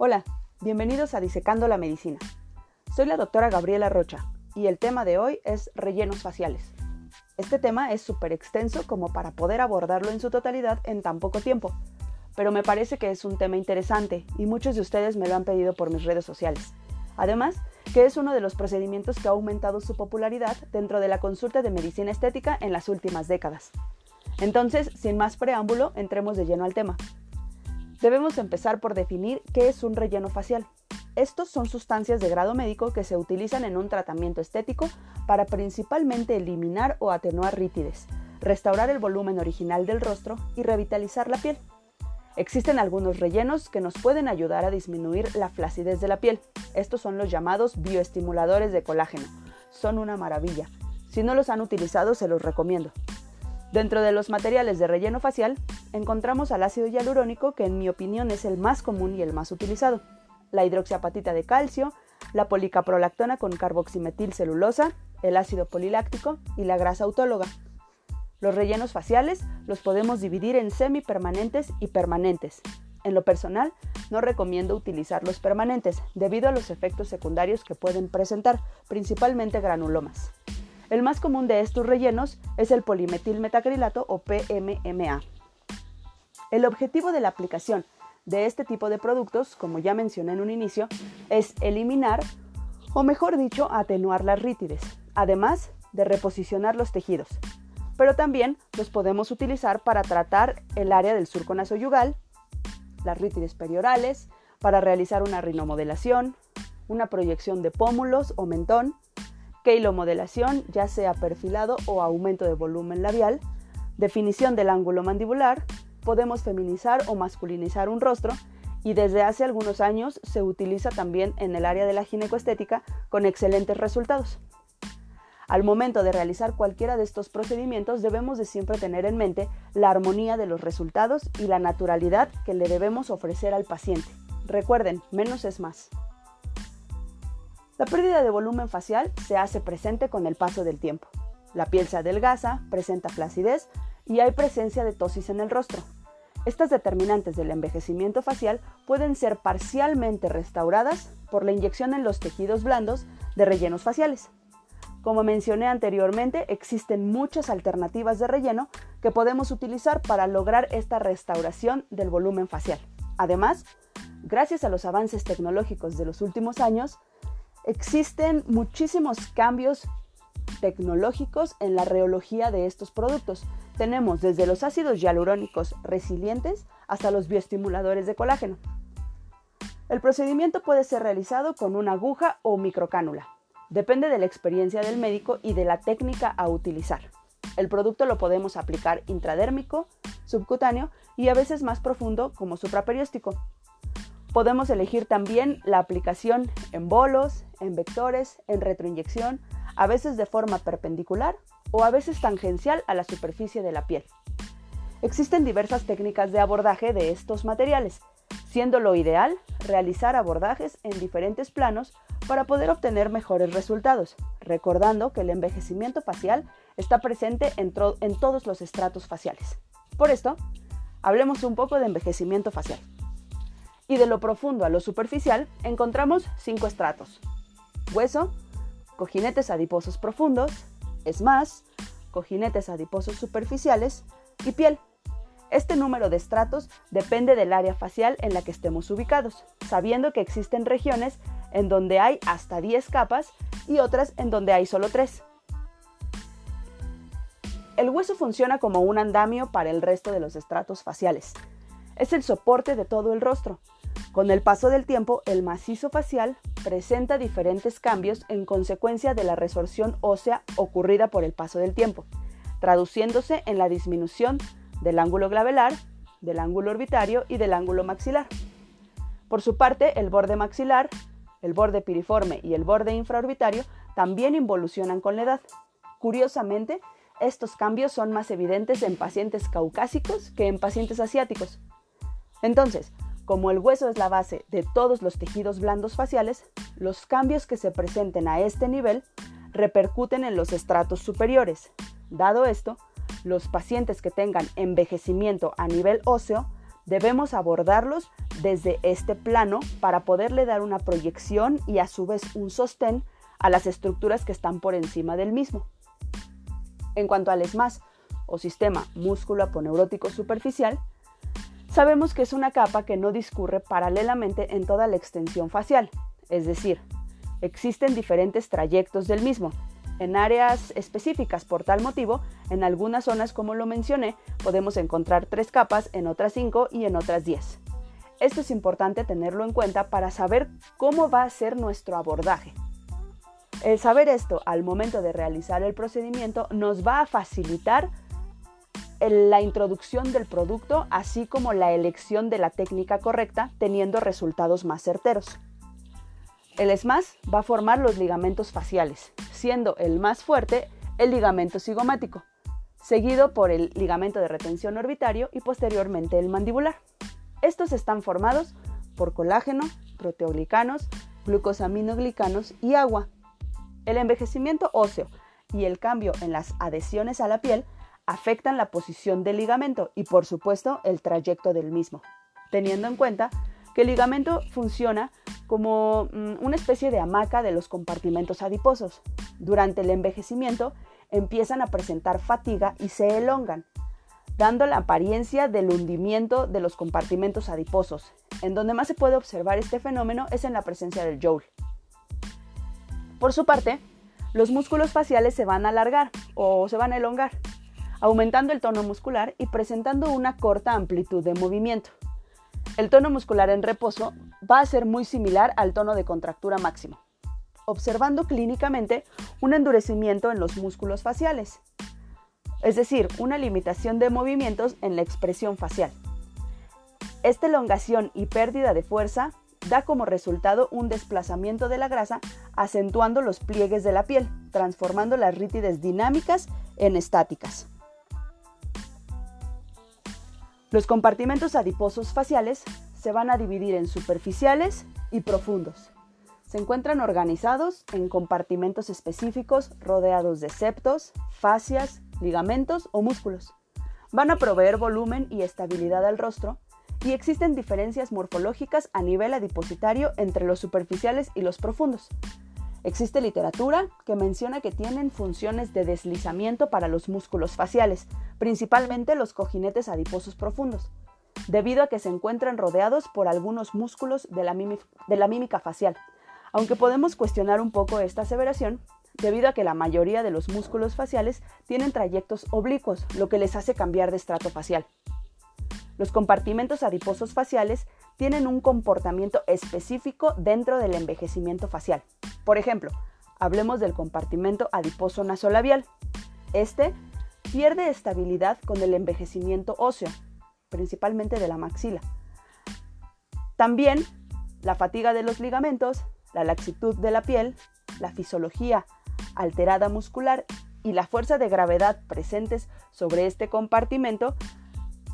Hola, bienvenidos a Disecando la Medicina. Soy la doctora Gabriela Rocha y el tema de hoy es rellenos faciales. Este tema es súper extenso como para poder abordarlo en su totalidad en tan poco tiempo, pero me parece que es un tema interesante y muchos de ustedes me lo han pedido por mis redes sociales. Además, que es uno de los procedimientos que ha aumentado su popularidad dentro de la consulta de medicina estética en las últimas décadas. Entonces, sin más preámbulo, entremos de lleno al tema. Debemos empezar por definir qué es un relleno facial. Estos son sustancias de grado médico que se utilizan en un tratamiento estético para principalmente eliminar o atenuar rítides, restaurar el volumen original del rostro y revitalizar la piel. Existen algunos rellenos que nos pueden ayudar a disminuir la flacidez de la piel. Estos son los llamados bioestimuladores de colágeno. Son una maravilla. Si no los han utilizado, se los recomiendo. Dentro de los materiales de relleno facial, encontramos al ácido hialurónico, que en mi opinión es el más común y el más utilizado, la hidroxiapatita de calcio, la policaprolactona con carboximetilcelulosa, el ácido poliláctico y la grasa autóloga. Los rellenos faciales los podemos dividir en semipermanentes y permanentes. En lo personal, no recomiendo utilizar los permanentes debido a los efectos secundarios que pueden presentar, principalmente granulomas. El más común de estos rellenos es el polimetilmetacrilato o PMMA. El objetivo de la aplicación de este tipo de productos, como ya mencioné en un inicio, es eliminar, o mejor dicho, atenuar las rítides, además de reposicionar los tejidos. Pero también los podemos utilizar para tratar el área del surco nasoyugal, las rítides periorales, para realizar una rinomodelación, una proyección de pómulos o mentón, keilomodelación, ya sea perfilado o aumento de volumen labial, definición del ángulo mandibular, podemos feminizar o masculinizar un rostro y desde hace algunos años se utiliza también en el área de la ginecoestética con excelentes resultados. Al momento de realizar cualquiera de estos procedimientos debemos de siempre tener en mente la armonía de los resultados y la naturalidad que le debemos ofrecer al paciente. Recuerden, menos es más. La pérdida de volumen facial se hace presente con el paso del tiempo. La piel se adelgaza, presenta flacidez y hay presencia de tosis en el rostro. Estas determinantes del envejecimiento facial pueden ser parcialmente restauradas por la inyección en los tejidos blandos de rellenos faciales. Como mencioné anteriormente, existen muchas alternativas de relleno que podemos utilizar para lograr esta restauración del volumen facial. Además, gracias a los avances tecnológicos de los últimos años, Existen muchísimos cambios tecnológicos en la reología de estos productos. Tenemos desde los ácidos hialurónicos resilientes hasta los bioestimuladores de colágeno. El procedimiento puede ser realizado con una aguja o microcánula. Depende de la experiencia del médico y de la técnica a utilizar. El producto lo podemos aplicar intradérmico, subcutáneo y a veces más profundo como supraperióstico. Podemos elegir también la aplicación en bolos, en vectores, en retroinyección, a veces de forma perpendicular o a veces tangencial a la superficie de la piel. Existen diversas técnicas de abordaje de estos materiales, siendo lo ideal realizar abordajes en diferentes planos para poder obtener mejores resultados, recordando que el envejecimiento facial está presente en, en todos los estratos faciales. Por esto, hablemos un poco de envejecimiento facial y de lo profundo a lo superficial encontramos cinco estratos. Hueso, cojinetes adiposos profundos, más, cojinetes adiposos superficiales y piel. Este número de estratos depende del área facial en la que estemos ubicados, sabiendo que existen regiones en donde hay hasta 10 capas y otras en donde hay solo 3. El hueso funciona como un andamio para el resto de los estratos faciales. Es el soporte de todo el rostro, con el paso del tiempo, el macizo facial presenta diferentes cambios en consecuencia de la resorción ósea ocurrida por el paso del tiempo, traduciéndose en la disminución del ángulo glabelar, del ángulo orbitario y del ángulo maxilar. Por su parte, el borde maxilar, el borde piriforme y el borde infraorbitario también involucionan con la edad. Curiosamente, estos cambios son más evidentes en pacientes caucásicos que en pacientes asiáticos. Entonces, como el hueso es la base de todos los tejidos blandos faciales, los cambios que se presenten a este nivel repercuten en los estratos superiores. Dado esto, los pacientes que tengan envejecimiento a nivel óseo debemos abordarlos desde este plano para poderle dar una proyección y a su vez un sostén a las estructuras que están por encima del mismo. En cuanto al ESMAS o sistema músculo aponeurótico superficial, sabemos que es una capa que no discurre paralelamente en toda la extensión facial, es decir, existen diferentes trayectos del mismo, en áreas específicas. Por tal motivo, en algunas zonas, como lo mencioné, podemos encontrar tres capas, en otras cinco y en otras diez. Esto es importante tenerlo en cuenta para saber cómo va a ser nuestro abordaje. El saber esto al momento de realizar el procedimiento nos va a facilitar la introducción del producto, así como la elección de la técnica correcta, teniendo resultados más certeros. El SMAS va a formar los ligamentos faciales, siendo el más fuerte el ligamento cigomático, seguido por el ligamento de retención orbitario y posteriormente el mandibular. Estos están formados por colágeno, proteoglicanos, glucosaminoglicanos y agua. El envejecimiento óseo y el cambio en las adhesiones a la piel afectan la posición del ligamento y por supuesto el trayecto del mismo, teniendo en cuenta que el ligamento funciona como mm, una especie de hamaca de los compartimentos adiposos. Durante el envejecimiento empiezan a presentar fatiga y se elongan, dando la apariencia del hundimiento de los compartimentos adiposos. En donde más se puede observar este fenómeno es en la presencia del joule. Por su parte, los músculos faciales se van a alargar o se van a elongar, aumentando el tono muscular y presentando una corta amplitud de movimiento. El tono muscular en reposo va a ser muy similar al tono de contractura máximo, observando clínicamente un endurecimiento en los músculos faciales, es decir, una limitación de movimientos en la expresión facial. Esta elongación y pérdida de fuerza da como resultado un desplazamiento de la grasa, acentuando los pliegues de la piel, transformando las rítides dinámicas en estáticas. Los compartimentos adiposos faciales se van a dividir en superficiales y profundos. Se encuentran organizados en compartimentos específicos rodeados de septos, fascias, ligamentos o músculos. Van a proveer volumen y estabilidad al rostro y existen diferencias morfológicas a nivel adipositario entre los superficiales y los profundos. Existe literatura que menciona que tienen funciones de deslizamiento para los músculos faciales, principalmente los cojinetes adiposos profundos, debido a que se encuentran rodeados por algunos músculos de la, mímica facial. Aunque podemos cuestionar un poco esta aseveración, debido a que la mayoría de los músculos faciales tienen trayectos oblicuos, lo que les hace cambiar de estrato facial. Los compartimentos adiposos faciales tienen un comportamiento específico dentro del envejecimiento facial. Por ejemplo, hablemos del compartimento adiposo nasolabial. Este pierde estabilidad con el envejecimiento óseo, principalmente de la maxila. También la fatiga de los ligamentos, la laxitud de la piel, la fisiología alterada muscular y la fuerza de gravedad presentes sobre este compartimento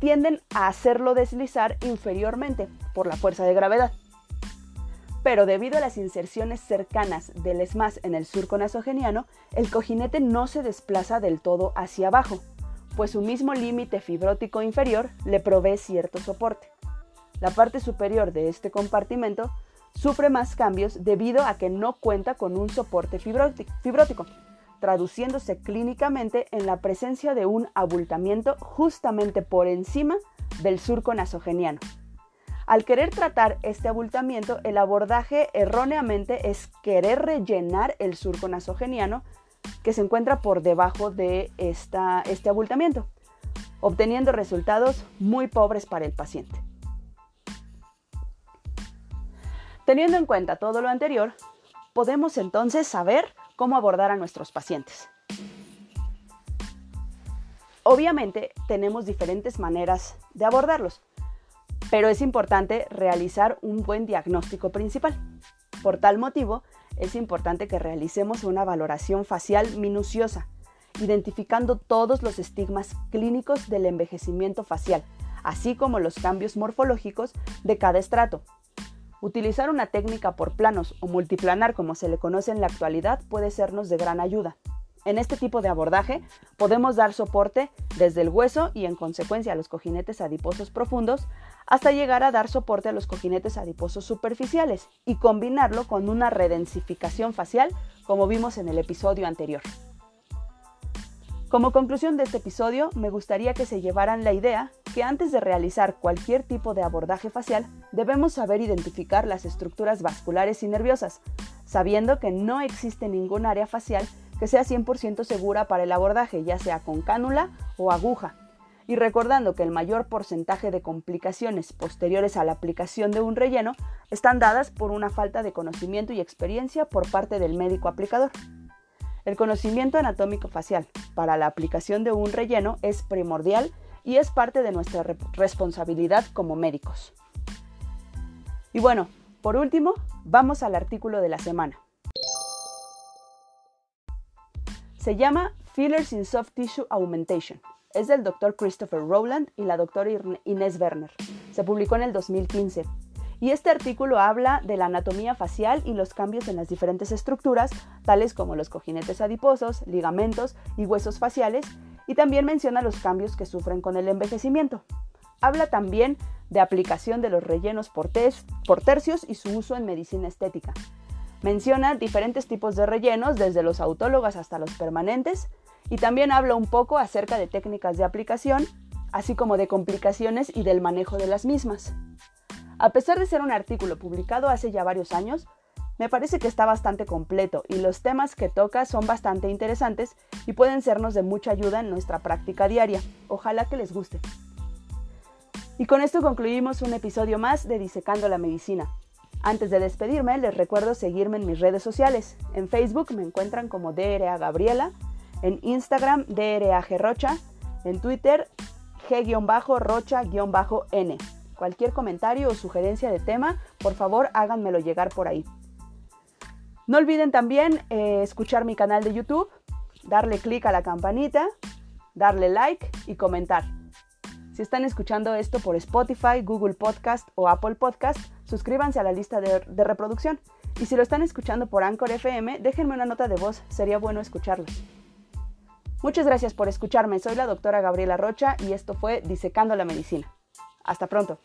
tienden a hacerlo deslizar inferiormente por la fuerza de gravedad pero debido a las inserciones cercanas del ESMAS en el surco nasogeniano, el cojinete no se desplaza del todo hacia abajo, pues su mismo límite fibrótico inferior le provee cierto soporte. La parte superior de este compartimento sufre más cambios debido a que no cuenta con un soporte fibrótico, traduciéndose clínicamente en la presencia de un abultamiento justamente por encima del surco nasogeniano. Al querer tratar este abultamiento, el abordaje erróneamente es querer rellenar el surco nasogeniano que se encuentra por debajo de este abultamiento, obteniendo resultados muy pobres para el paciente. Teniendo en cuenta todo lo anterior, podemos entonces saber cómo abordar a nuestros pacientes. Obviamente tenemos diferentes maneras de abordarlos pero es importante realizar un buen diagnóstico principal. Por tal motivo, es importante que realicemos una valoración facial minuciosa, identificando todos los estigmas clínicos del envejecimiento facial, así como los cambios morfológicos de cada estrato. Utilizar una técnica por planos o multiplanar como se le conoce en la actualidad puede sernos de gran ayuda. En este tipo de abordaje podemos dar soporte desde el hueso y en consecuencia a los cojinetes adiposos profundos hasta llegar a dar soporte a los cojinetes adiposos superficiales y combinarlo con una redensificación facial como vimos en el episodio anterior. Como conclusión de este episodio, me gustaría que se llevaran la idea que antes de realizar cualquier tipo de abordaje facial, debemos saber identificar las estructuras vasculares y nerviosas, sabiendo que no existe ningún área facial que sea 100% segura para el abordaje, ya sea con cánula o aguja. Y recordando que el mayor porcentaje de complicaciones posteriores a la aplicación de un relleno están dadas por una falta de conocimiento y experiencia por parte del médico aplicador. El conocimiento anatómico facial para la aplicación de un relleno es primordial y es parte de nuestra responsabilidad como médicos. Y bueno, por último, vamos al artículo de la semana. Se llama Fillers in Soft Tissue Augmentation. Es del Dr. Christopher Rowland y la doctora Inés Werner. Se publicó en el 2015. Y este artículo habla de la anatomía facial y los cambios en las diferentes estructuras, tales como los cojinetes adiposos, ligamentos y huesos faciales, y también menciona los cambios que sufren con el envejecimiento. Habla también de aplicación de los rellenos por tercios y su uso en medicina estética. Menciona diferentes tipos de rellenos, desde los autólogas hasta los permanentes, y también habla un poco acerca de técnicas de aplicación, así como de complicaciones y del manejo de las mismas. A pesar de ser un artículo publicado hace ya varios años, me parece que está bastante completo y los temas que toca son bastante interesantes y pueden sernos de mucha ayuda en nuestra práctica diaria. Ojalá que les guste. Y con esto concluimos un episodio más de Disecando la Medicina. Antes de despedirme, les recuerdo seguirme en mis redes sociales. En Facebook me encuentran como DRA Gabriela, en Instagram DRA Rocha, en Twitter G-Rocha-N. Cualquier comentario o sugerencia de tema, por favor háganmelo llegar por ahí. No olviden también eh, escuchar mi canal de YouTube, darle clic a la campanita, darle like y comentar. Si están escuchando esto por Spotify, Google Podcast o Apple Podcast, suscríbanse a la lista de, reproducción. Y si lo están escuchando por Anchor FM, déjenme una nota de voz, sería bueno escucharlos. Muchas gracias por escucharme, soy la doctora Gabriela Rocha y esto fue Disecando la Medicina. Hasta pronto.